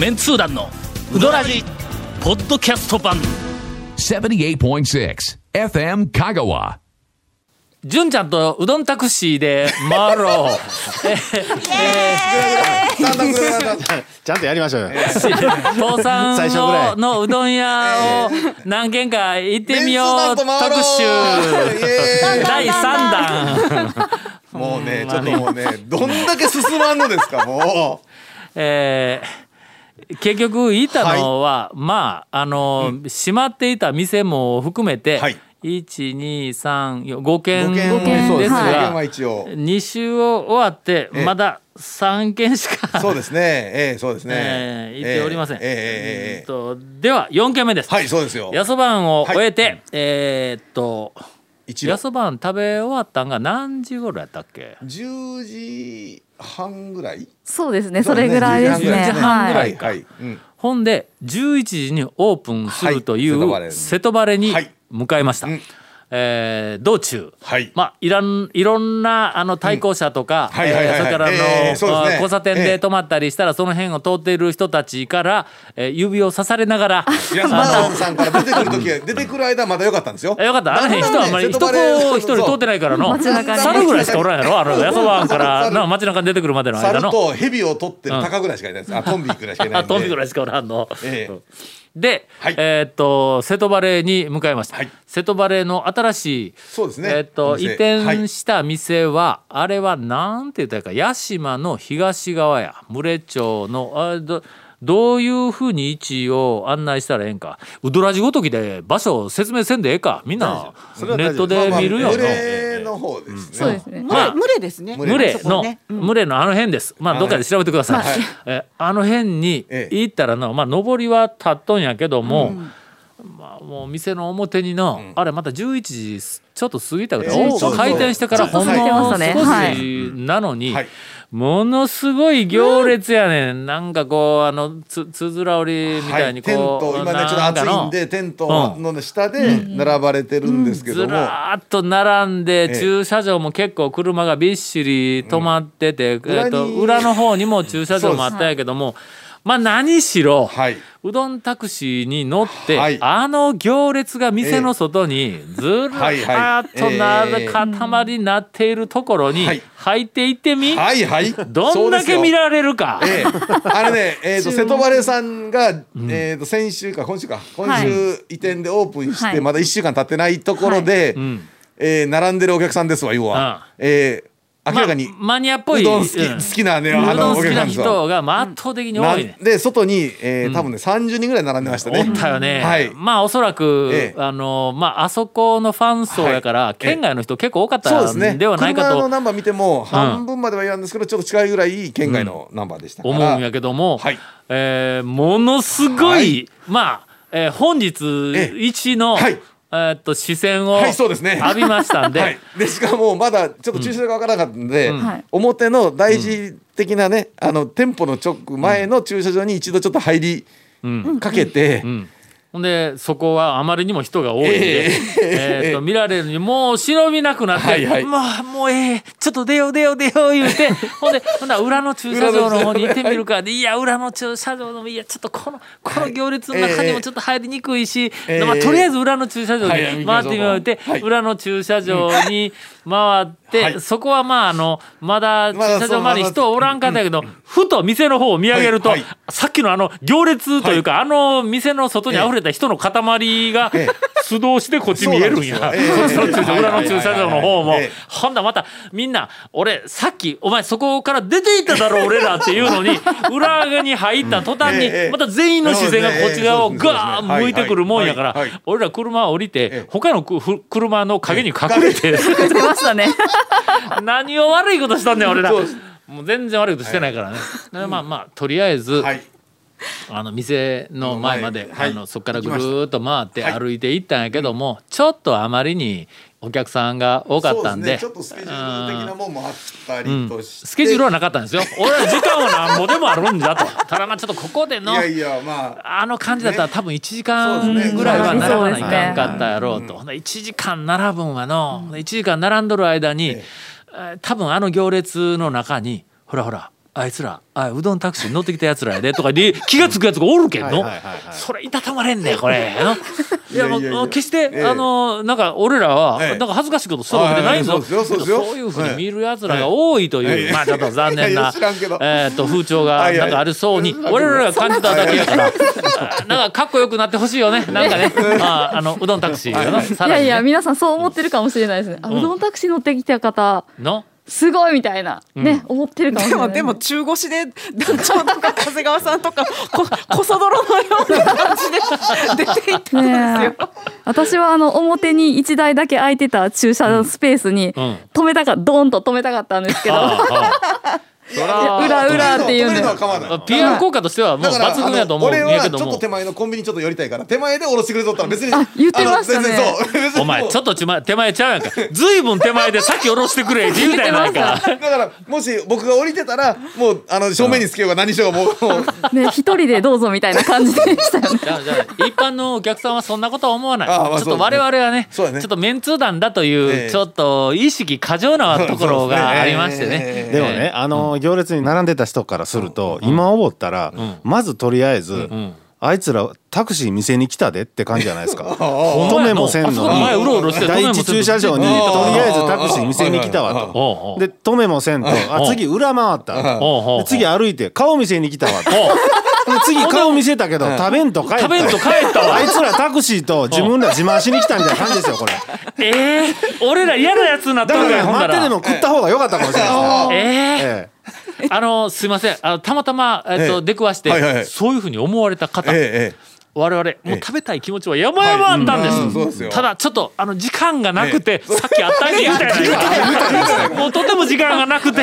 メンツー団のウドラジポッドキャスト版。78.6 FM Kagawa. 純ちゃんとうどんタクシーで回ろう。だんだんだんだんちゃんとやりましょうよ。父さ最初ぐらい。んのうどん屋を何軒か行ってみよう特集。第3弾。もうね、ちょっともうね、どんだけ進まんのですか、もえー結局いたのは、はい、まああの、うん、閉まっていた店も含めて、はい、1235件ですが2週を終わってまだ3件しかそうですね。ええそうですね、えー、っておりません、ええええ、えー、では四件目です。はいそうですよ。やそばんを終えて、はい、えー、っとやそばん食べ終わったんが何時頃やったっけ？十時半ぐらい？そうですね、それぐらいですね。10時半ぐらはいい。はい。うんほんで11時にオープンするといはいう瀬戸バレにはい向かいました。うんえー道中、はい。まあいらんいろんなあの対向車とか、はいはいはいはい。えーそれからあの、えーね。あ交差点ええ。で止まったりしたらその辺を通っている人たちから、えー指を刺されながらいや、マダムさんから出てくる時は、出てくる間はまだ良かったんですよ。えよかった。あの辺人はあんまり人瀬戸バレこう一人通ってないからの猿ぐらいしかおらんやろ？あのやそばんからな街中に出てくるまでの間の。猿と蛇を取ってる鷹ぐらいしかいないです。あ、トンビぐらいしかいないんで。トンビぐらいしかおらんの。ええで、はい。えーっと瀬戸バレーに向かいました、はい。瀬戸バレーの新しいそうですね。えーっと店。移転した店は、あれはなんて言ったか屋島の東側や牟礼町のあどどういうふうに位置を案内したらええんか。うどらじごときで場所を説明せんでええか。みんなネットで見るよの、まあまあの方ですね。そうですね。まあ群れですね。群れの群れのあの辺です。まあどっかで調べてください。はいえあの辺にええ行ったらのまあ上りは立っとんやけども、まあもう店の表にの、あれまた11時ちょっと過ぎたぐらい、おええそうそう開店してからほんの少はいしなのに。はいものすごい行列やねん。なんかこうあのつつづら折りみたいにテンこう、ト今ねちょっと暑いんでテントの下で並ばれてるんですけずども、らーっと並んで、ええ。駐車場も結構車がびっしり止まってて、えっと裏に裏の方にも駐車場もあったんやけども、まあ何しろ、はい、うどんタクシーに乗って、はい。あの行列が店の外にずらーっとなはいはいええ塊になっているところにはい。入っていってみ、はいはい。どんだけ見れられるか。ええ、あれね、えー、と 瀬戸バレさんが、えー、と先週か今週か。今週移転でオープンして、はい。まだ1週間経ってないところで、ん。えー並んでるお客さんですわ要は、えー明らかに、まマニアっぽい、うどん好き,、うん。好きなねうあのおどん好きな人がまあ圧倒的に多いね。なで外に、えー多分ね30人ぐらい並んでましたね。おったよね、はい。まあおそらく、ええ。あのまああそこのファン層やから、はい。県外の人結構多かったそうですね。んではないかと。車のナンバー見ても半分までは言わんですけど、ちょっと近いぐらい県外のナンバーでしたから、思うんやけども、はい。えーものすごい、はい。まあ、えー本日え。一の、はいえーっと視線をはいそうですね。浴びましたんで、はい、でしかもまだちょっと駐車場が分からなかったんで、はい。表の大事的なね、あの店舗の直前の駐車場に一度ちょっと入りうん。かけて、うんほんでそこはあまりにも人が多いんで、ええ。ーっと見られるにもう忍びなくなって「はいはい。まあもうええ。ちょっと出よう出よう出よう」言うて ほんでほんなら裏の駐車場の方に行ってみるか。で「いや裏の駐車場のいやちょっとこのこの行列の中にもちょっと入りにくいし、ええ。まあ、とりあえず裏の駐車場にはい。回ってみようって、はい。裏の駐車場に回って、はい。そこはまああのまだ駐車場周りそう人おらんかったけど、ふと店の方を見上げると、はいはい。さっきのあの行列というか、あの店の外に溢れた人の塊がええ。素通しでこっち見えるんや、ええ。こっちの駐車裏の駐車場の方も、ほんだまたみんな俺さっきお前そこから出ていっただろ俺らっていうのに 裏側に入った途端にええ。また全員の視線がこっち側をガーン向いてくるもんやから俺ら車降りてえ他の車の陰に隠れて出ましたね。何を悪いことしたんだよ俺ら。もう全然悪いことしてないからね、でまあまあとりあえず、はい。あの店の前まで、はい。あのそこからぐるーっと回ってはい歩いていったんやけども、ちょっとあまりにお客さんが多かったんで。ね。ちょっとスケジュール的なもんもあったりとして、スケジュールはなかったんですよ。俺は時間はなんぼでもあるんだと。ただまあちょっとここでのいやいやまあ。あの感じだったら多分1時間ぐらいは並ばないかんかったやろうと、ほんで1時間並ぶんはの、1時間並んどる間に、えー多分あの行列の中にほらほらあいつらあうどんタクシーに乗ってきたやつらやでとかで気が付くやつがおるけんの、それいたたまれんねこれ。のいやもう決して、ええ。あのなんか俺らは、ええ。なんか恥ずかしいことしたわけじゃないんだはいはいはいそういうふうに見るやつらが多いという、ええ。まあちょっと残念な えーっと風潮がないんかあるそうに。俺らが感じただけやから。あなんかかっこよくなってほしいよね。なんかね。ああのうどんタクシーがなさいやいや皆さんそう思ってるかもしれないですね。あうん。うどんタクシー乗ってきた方。の？すごいみたいなね、思ってるかもしれない。でもでも中腰で団長とか長谷川さんとか ここそ泥のような感じで出ていったんですねよ。え私はあの表に一台だけ空いてた駐車スペースにうん止めたかドーンと止めたかったんですけど、そら裏裏っていうんで止めるのは構わない。PR 効果としてはもう抜群やと思うん俺はやけどもちょっと手前のコンビニちょっと寄りたいから手前で降ろしてくれとったら別にあ言ってましたね。あの全然そう。別にお前 ちょっとちま手前ちゃうやんか。ずいぶん手前で先下ろしてくれって言うたやないか だからもし僕が降りてたらもうあの正面につけようが何しようがもうもう ね一人でどうぞみたいな感じでしたよね。じゃあじゃあ一般のお客さんはそんなことは思わない。ああまあちょっと我々はねちそうだね。ょっとメンツー団だという、ええ。ちょっと意識過剰なところがありましてね。ええ。でもね、あの行列に並んでた人からすると、今思ったら、まずとりあえず、んあいつらタクシー店に来たでって感じじゃないですか。止めもせんのに。第一駐車場にと。りあえずタクシー店に来たわと。で止めもせんとあうん次裏回った。次歩いて顔見せに来たわと。で次顔見せたけど食べんと帰った。食べんと帰ったわ。あいつらタクシーと自分ら自慢しに来たみたいな感じですよこれ。ええ俺ら嫌なやつになっとだからるやんほんなら。待ってでも食った方が良かったかもしれないええあのすいません。あのたまたま、えっとええ。出くわして、そういうふうに思われた方、ええ我々もう食べたい気持ちは山々あったんです,、はい。うん。そうですよ。ただちょっとあの時間がなくて、さっきあったんや言うたいかもうとても時間がなくて、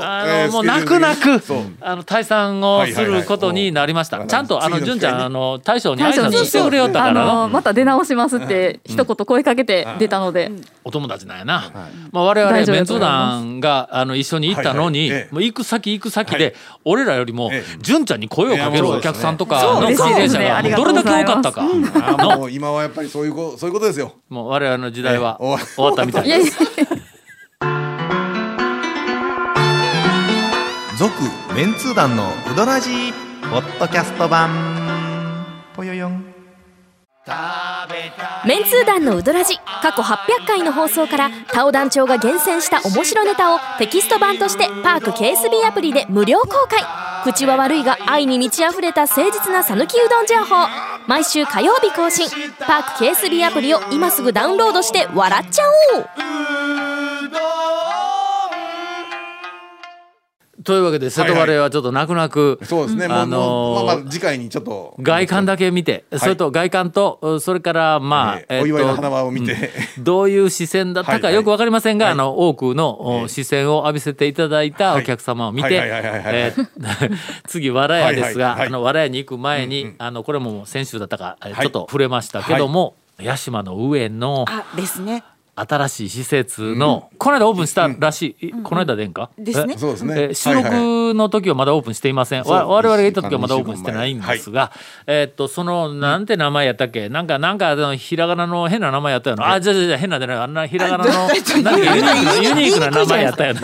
あの、ええもう泣く泣くあの退散をすることになりました、はいはいはいちゃんとあの純ちゃんあの大将に挨拶してくれよったかあらまた出直しますって一言声かけて出たので、お友達なんやな、まあ、我々メンツ団があの一緒に行ったのに、はいはいええもう行く先行く先で、俺らよりもええ純ちゃんに声をかけるお客さんとかの関係者がどれだけ多かったか、もう今はやっぱりそういうこそういうことですよ。もう我々の時代はええ終わったみたいです。続メンツー団のウドラジーポッドキャスト版。ぽよよん。メンツー団のウドラジ過去800回の放送からタオ団長が厳選した面白ネタをテキスト版としてパーク KSB アプリで無料公開口は悪いが愛に満ち溢れた誠実な讃岐うどん情報。毎週火曜日更新。パーク KSB アプリを今すぐダウンロードして笑っちゃおう。というわけで瀬戸バレーはちょっと泣く泣く、そうですね。あのーまあまあ次回にちょっと。外観だけ見て、それと外観とそれからまあ、ええお祝いの花輪を見て。うん。どういう視線だったかよくわかりませんが、はい。あの多くのお視線を浴びせていただいたお客様を見て次わらやですが、はいはいはい。あのわらやに行く前に、あのこれももう先週だったか、ちょっと触れましたけども、屋島の上のあですね。新しい施設の、この間オープンしたらしい、いこの間でんか、ですね。えそうですね。えー収録の時はまだオープンしていません。わ我々が行った時はまだオープンしてないんですが、えーっとそのなんて名前やったっけ、なんかなんかあのひらがなの変な名前やったよな。あじゃあじゃあじゃあ変なでないあんなひらがなのなんかユニークなユニークな名前やったよね。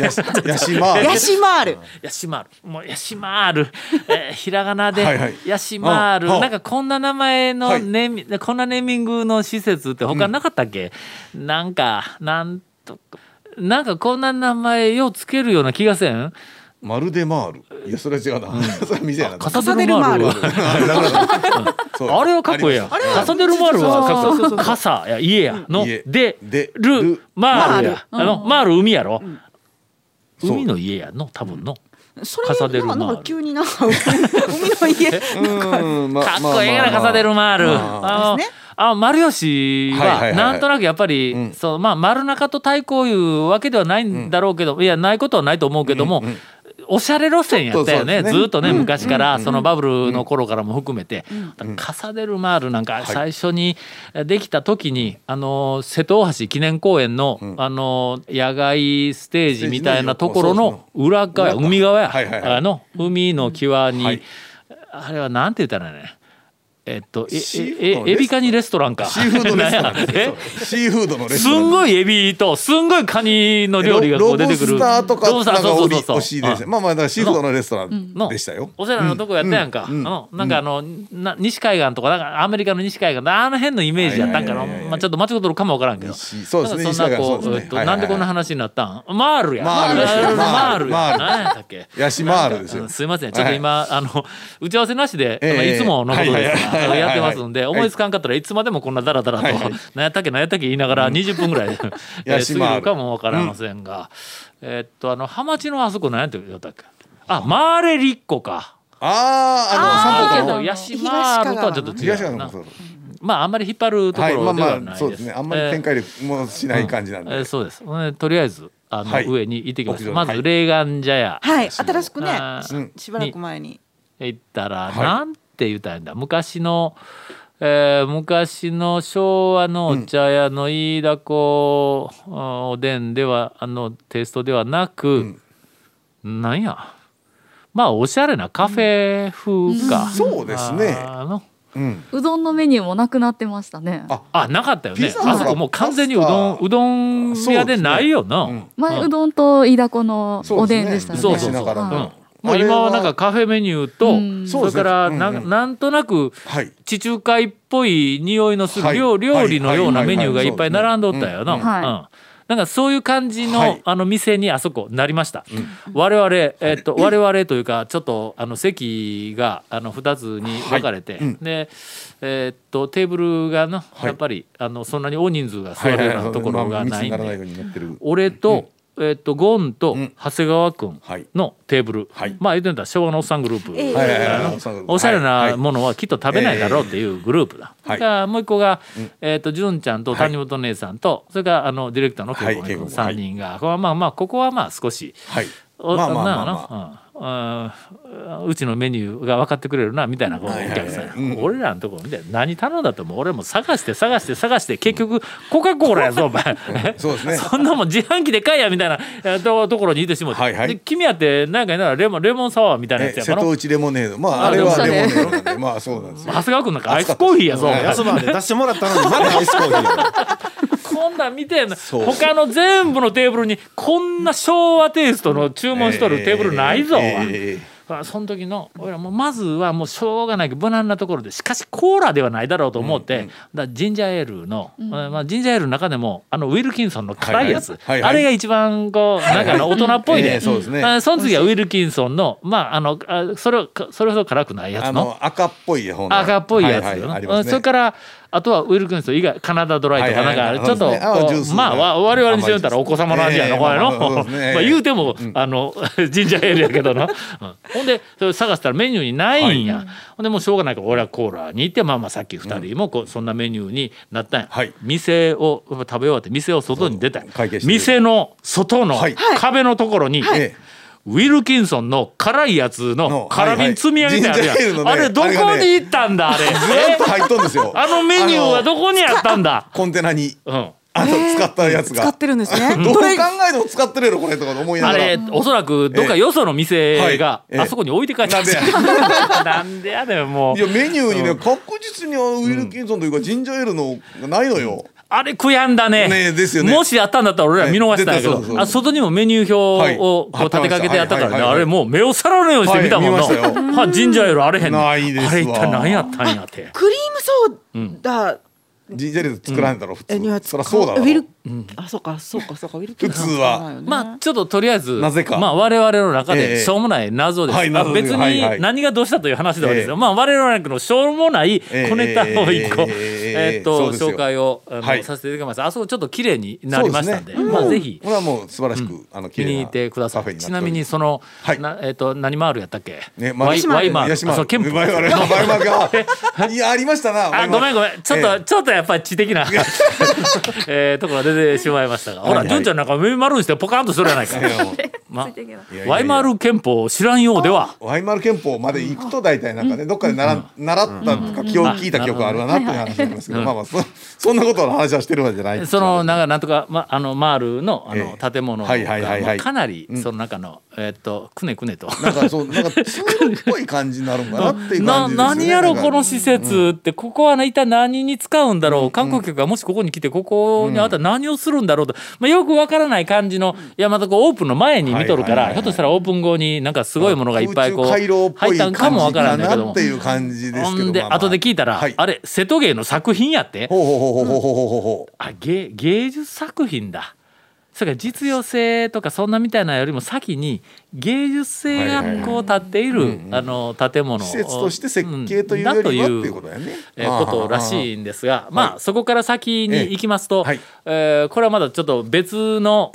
ヤシマヤシマール。ヤシマールもうヤシマール、えーひらがなでヤシマールなんかこんな名前のはいネーミ、こんなネーミングの施設って他なかったっけ、なんかなんとなんかこんな名前ようつけるような気がせん？まるでマール。いやそれは違うな、それは店やな。カサデルマールあれはかっこいいやん。カサデルマールはかっこいい傘や家や。の家。ででルルマールや。あのマール海やろ、そう海の家やの？多分の、それカサデルマール。なんか急になんか海の家。うんま かっこええがな、カサデルマール。あのですねあ丸吉ははいはいはいなんとなくやっぱり、ん。そうまあ丸中と対抗いうわけではないんだろうけど、いやないことはないと思うけども、おしゃれ路線やったよねね。ずっとね、昔から、そのバブルの頃からも含めて、カサデルマールなんか最初にできた時に、あの瀬戸大橋記念公園の、あの野外ステージみたいなところの裏側海側。や、はいはいはい。あの海の際に、はい。あれはなんて言ったらねえっとええエビカニレストランか。シーフードレストラン。シーフードのレスすトラン。んごいエビとすんごいカニの料理がこロう出てくる。ロブスターとかロブスターそうそうそうおしいですねまあまあだからシーフードのレストランのでしたよ。おしゃれなとこやったやんか、うん。なんかあの、な西海岸とかなんかアメリカの西海岸あの辺のイメージやったんかな、まあちょっと間違ってるかもわからんけど。西そうですねそんなこうえっなんでこんな話になったん？マールや。マール。ですよマール。や。何やったっけ？ヤシマールですよ。うんすいません。ちょっと今、あの打ち合わせなしで、いつものことですが やってますんで、思いつかんかったらいつまでもこんなダラダラと、はい。はい何やったっけ何やったっけ言いながら20分ぐらい、過ぎるかもわかりませんが、えーっとあのハマチのあそこ何やって言ったっけ？あマーレリッコか。あーあのけ散歩の。どヤシマールとはちょっと違うなまああんまり引っ張るところではないです。まあそうですね。あんまり展開力もしない感じなんで。えーそうです。とりあえずあの、はい。上に行ってきました。まずン茶屋はい。新しくねししばらく前に。行ったら、はい。なんて言ったんだ昔の、えー昔の昭和のお茶屋の飯田子あおでんではあのテイストではなく、なんや。まあおしゃれなカフェ風か、そうですね。あの。うん。うどんのメニューもなくなってましたね。あ。あなかったよね。あそこもう完全にうどんうどん屋でないよな、うん前うん。うどんと飯田子のおそうでんでしたね。そうそうそうもう今はなんかカフェメニューと、うん。それからな,、そうん。うんなんとなくはい。地中海っぽい匂いのするはい。料,、料理のようなはい。メニューがいっぱい並んどったよな。うん。うん。はい。うん。なんかそういう感じの,、はい。あの店にあそこなりました。我々えっと我々というかちょっとあの席があの二つに分かれて、うん。でえっとテーブルがのはい。やっぱりあのそんなに大人数が座るようなところがないんでまあ密にならないようになってる。俺と、えっとゴンとん。長谷川君はい。のテーブル、はい。まあ言ってみたら昭和のおっさんグループ、ええ。はいはいはいあのはい。おしゃれはないものはきっと食べないだろうっていうグループだ。はい。だからもう一個が、えっ、と純ちゃんと谷本姉さんと、それからあのディレクターのはい。恵子君恵子君三人が、まあまあここはまあ少し。はい。おまあまあまあまあ。なうちのメニューが分かってくれるなみたいなお客さん。俺らのところみたいな何頼んだとも俺も探して探して探して結局コカ・コーラやぞお前。そうですね。そんなもん自販機で買えやみたいなえーとところにいてしもて、はいはい。で君やってなんか言うならレモンレモンサワーみたいなやえつやから瀬戸内レモネード。まあああれはレモネードなんでまあそうなんですよ。長谷川君なんかアイスコーヒーやぞ、はい安まで出してもらったのにまだアイスコーヒーこん見てんの。他の全部のテーブルにこんな昭和テイストの注文しとるテーブルないぞ、えーその時の俺らもうまずはもうしょうがないけど無難なところでしかしコーラではないだろうと思って、だジンジャーエールの、まあ、ジンジャーエールの中でもあのウィルキンソンの辛いやつ、あれが一番こうなんか大人っぽいで、ええそうですね。あその次はウィルキンソンのまああのあそれをそれほど辛くないやあつの。の赤っぽい方の。赤っぽいやつそれからあとはウィルキンソン以外カナダドライとかなんかちょっとまあわ我々にしてみたらお子様の味やのええこれの、まあ言うても、あの ジンジャーエールやけどな、うん。ほんでそれ探したらメニューにないんや、ほんでもうしょうがないから俺はコーラに行ってまあまあさっき2人もこうそんなメニューになったんや、はい。店を食べ終わって店を外に出た店の外のはい。壁のところに、ええウィルキンソンの辛いやつのの辛瓶積み上げてあるやん、はい。はいねあれどこに行ったんだあれ？ずっと入っとんですよ。あのメニューはどこにあったんだ？コンテナにうん。あの使ったやつが。使ってるんですね。どう考えても使ってるやろこれとか思いなあがら。れおそらくどっかよその店がはい。ええ。あそこに置いて帰ってなんでなんでやねん もいうやメニューにね確実にあのウィルキンソンというかジンジャーエールのがないのよあれ悔やんだね。ねえですよね。もしあったんだったら俺ら見逃したんやけど。ええ絶対そうそうあ外にもメニュー表をこはいう立てかけてやったからね。はい。あれもう目をさらぬようにして見たもんな。はい見ましたよ。はジンジャーエールあれへんの？あないですわ。れ一体何やったんやって。クリームソーダ。ジンジャーエール作らんだろ普えには通そりゃそうだろウィルあそうかそうかそうかウィルキンソン普通は。使わないよね。まあちょっととりあえずなぜか。まあ我々の中えでえしょうもない謎です、はい謎です。別はいはい。に何がどうしたという話ではですよ、ええ。まあ我々のしょうもないええ小ネタを一個、えええーっとそうですよ。紹介をあの、はい。させていただきましたあそこちょっと綺麗になりましたんで。そうですね。まあぜひ。これはもう素晴らしくあの綺麗な気に入ってください。ちなカフェになっておりみにその、はい。なえーっと何マールやったっけ、ねまあワイワイマール。あそう憲法ワイマール。ワイマールが。いやありましたな。あごめんごめん。ちょっと、えちょっとやっぱり知的な、えーところが出てしまいましたが、ほら純ちゃんなんか目丸にしてポカンとするやないか、まワイマール憲法を知らんようでは、ワイマル憲法まで行くと大体なんかねどっかで習ん。習ったとか記憶聞いた記憶あるわなっていう話なんですけどまあまあそ そんなことの話はしてるわけじゃないそのなんかなんとか、ま、あのマールのあのええ建物がかなりその中の、えっとくねくねと。なんかそうなんか通路っぽい感じになるんかなっていうな感じですよね何やろこの施設ってここはね一体何に使うんだろう観光客がもしここに来てここにあったら何をするんだろうと、まあ、よくわからない感じのいやまたこうオープンの前に見とるから、ひょっとしたらオープン後になんかすごいものがいっぱいこう入いったんかもわからんだけども。っていう感じですほけどで後で聞いたら、はい。あれ瀬戸芸の作品やって。ほうほうほうほうほうほうほうほう。あ芸芸術作品だそれから実用性とかそんなみたいなよりも先に芸術性がこう立っている、あの建物施設として設計というよりはっていうことらしいんですがまあそこから先に行きますと、はい。えーこれはまだちょっと別の、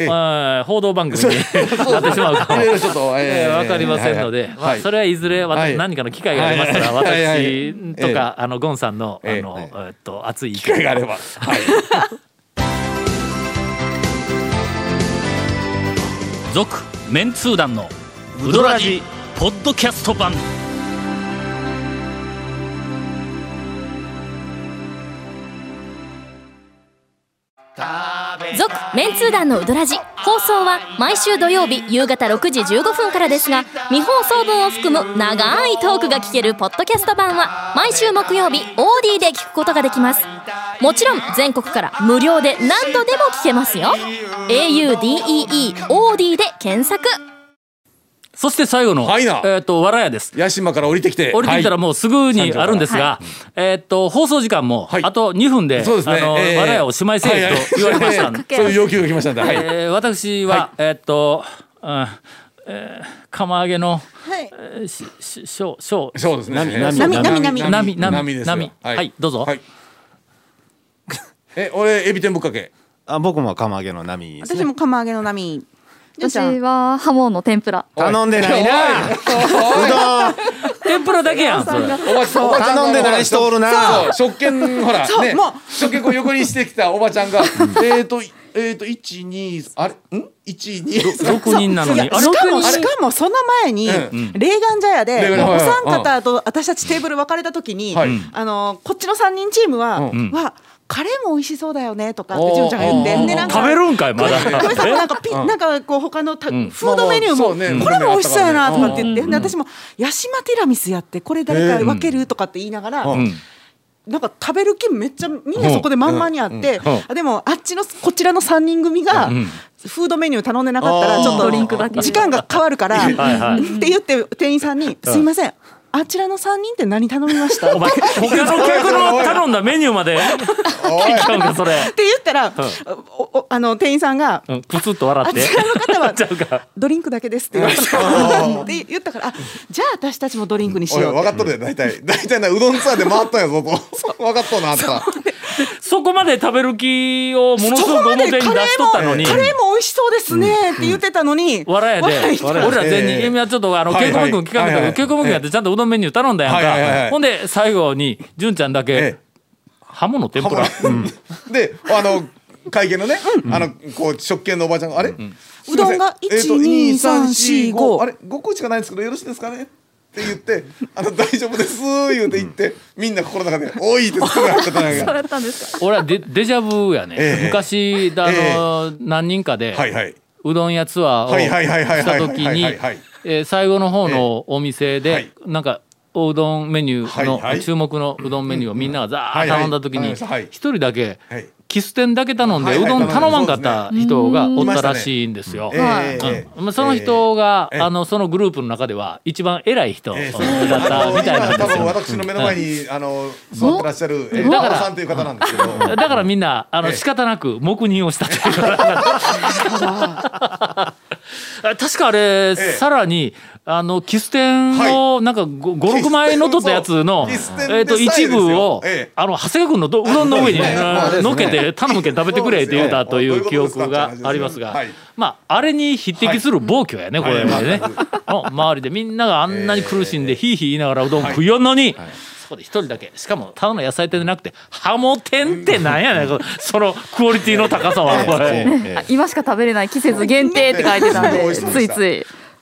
報道番組になってしまうかもいろいろちょっとえーわかりませんので、まあ、それはいずれ何かの機会がありましたら、私とか、あのゴンさんのあえ。えの、えーっと熱い機会があれば 続メンツー団のウドラジポッドキャスト版。続メンツー団のウドラジ。放送は毎週土曜日夕方6時15分からですが未放送分を含む長いトークが聞けるポッドキャスト版は毎週木曜日 OD で聞くことができます。もちろん全国から無料で何度でも聞けますよ。AUDEEOD で検索。そして最後の、はい、えー、とわらやです。八島から降りてきて。降りてきたらもうすぐにあるんですが、はい、えー、と放送時間もあと2分で、はい、あの、えー、わらやおしまいせえと言われました、はい、そういう要求が来ましたんで、はい。えー、私は、えー、っと、うんえー、釜揚げの、はい。え、しししょうしょう。そうですね。波波波波波波波。はい。どうぞ、はい、え俺エビ天ぶっかけ。あ僕も釜揚げの波、ね、私も釜揚げの波。私はハモの天ぷら。頼んでないな。う天ぷらだけやん頼んでない人おるな。食券ほらね食券こう横にしてきたおばちゃんがえっとえっと一二あれん一二6人なのにしかもしかもその前にうん霊岩茶屋でお三方と私たちテーブル分かれた時にはいあのこっちの三人チームはうんわカレーも美味しそうだよねとかって純ちゃんが言って。でなんか食べるんかいまだ。久米さんもなんかピなんかこう他のたフードメニューもまあまあそうね。これも美味しそうやなとかって言って私もヤシマティラミスやってこれ誰か分けるとかって言いながらうん。なんか食べる気めっちゃみんなそこで満々にあってうでもあっちのこちらの3人組がフードメニュー頼んでなかったらちょっと時間が変わるからって言って店員さんに「すいませんあちらの3人って何頼みました? 」お前他の客の頼んだメニューまで。聞い。ちゃうんかそれ、って言ったらおおあの店員さんがうん、プツッと笑って。あちらの方は ドリンクだけですって言われた。って言ったからあじゃあ私たちもドリンクにしようって。分かっとるよ。大体大体なうどんツアーで回ったんやぞと。分かっとんなあんた。そこまで食べる気をものすごくそこまで表に出しとったのに。カレーも美味しそうですねって言ってたのに、わらやで笑い俺ら全ええ員今ちょっとあの稽古君聞かれたけど稽古君やってちゃんとうどんメニュー頼んだやんはいはいはいはい。かほんで最後に純ちゃんだけえハモの天ぷら。であの会計のねあのこう食券のおばちゃんがあれ？うどん。がすいません。えーと1 2 3 4 5あれ5個しかないんですけどよろしいですかね？って言って「あの 大丈夫です」言うて言ってみんな心の中で「おい!」って作られてたんや そうやったんですか？俺はデデジャブやねええ。昔あの何人かではいはい。うどん屋ツアーをはいはいはいはいした時にはいはいはいえー最後の方のお店はでい。なんかおうどんメニューのはいはい。注目のうどんメニューをみんながザーッと頼んだ時に一人だけはいキス店だけ頼んではいうはい。どん頼まんかった人がおったらしいんですよ。その人が、ええあのそのグループの中では一番偉い人だえ。えったみたいなんですよ。私の目の前にあの座ってらっしゃるえだからさんという方なんですけど。だからみんなあのええ。仕方なく黙認をしたというあ 確かあれ、えさらにあのキス店をなんか56枚の取ったやつのえーと一部を、あの長谷川君のどうどんの 上に、のけて頼むけん食べてくれって言うたという記憶がありますが、はい。まああれに匹敵する暴挙やね、これね、の周りで。みんながあんなに苦しんでヒーヒー言いながらうどん食いよんのに。そこで一人だけ。しかもただの野菜店でなくてハモ店ってなんやねん。そのクオリティの高さはこれ。あ今しか食べれない季節限定って書いてたん 美でついつい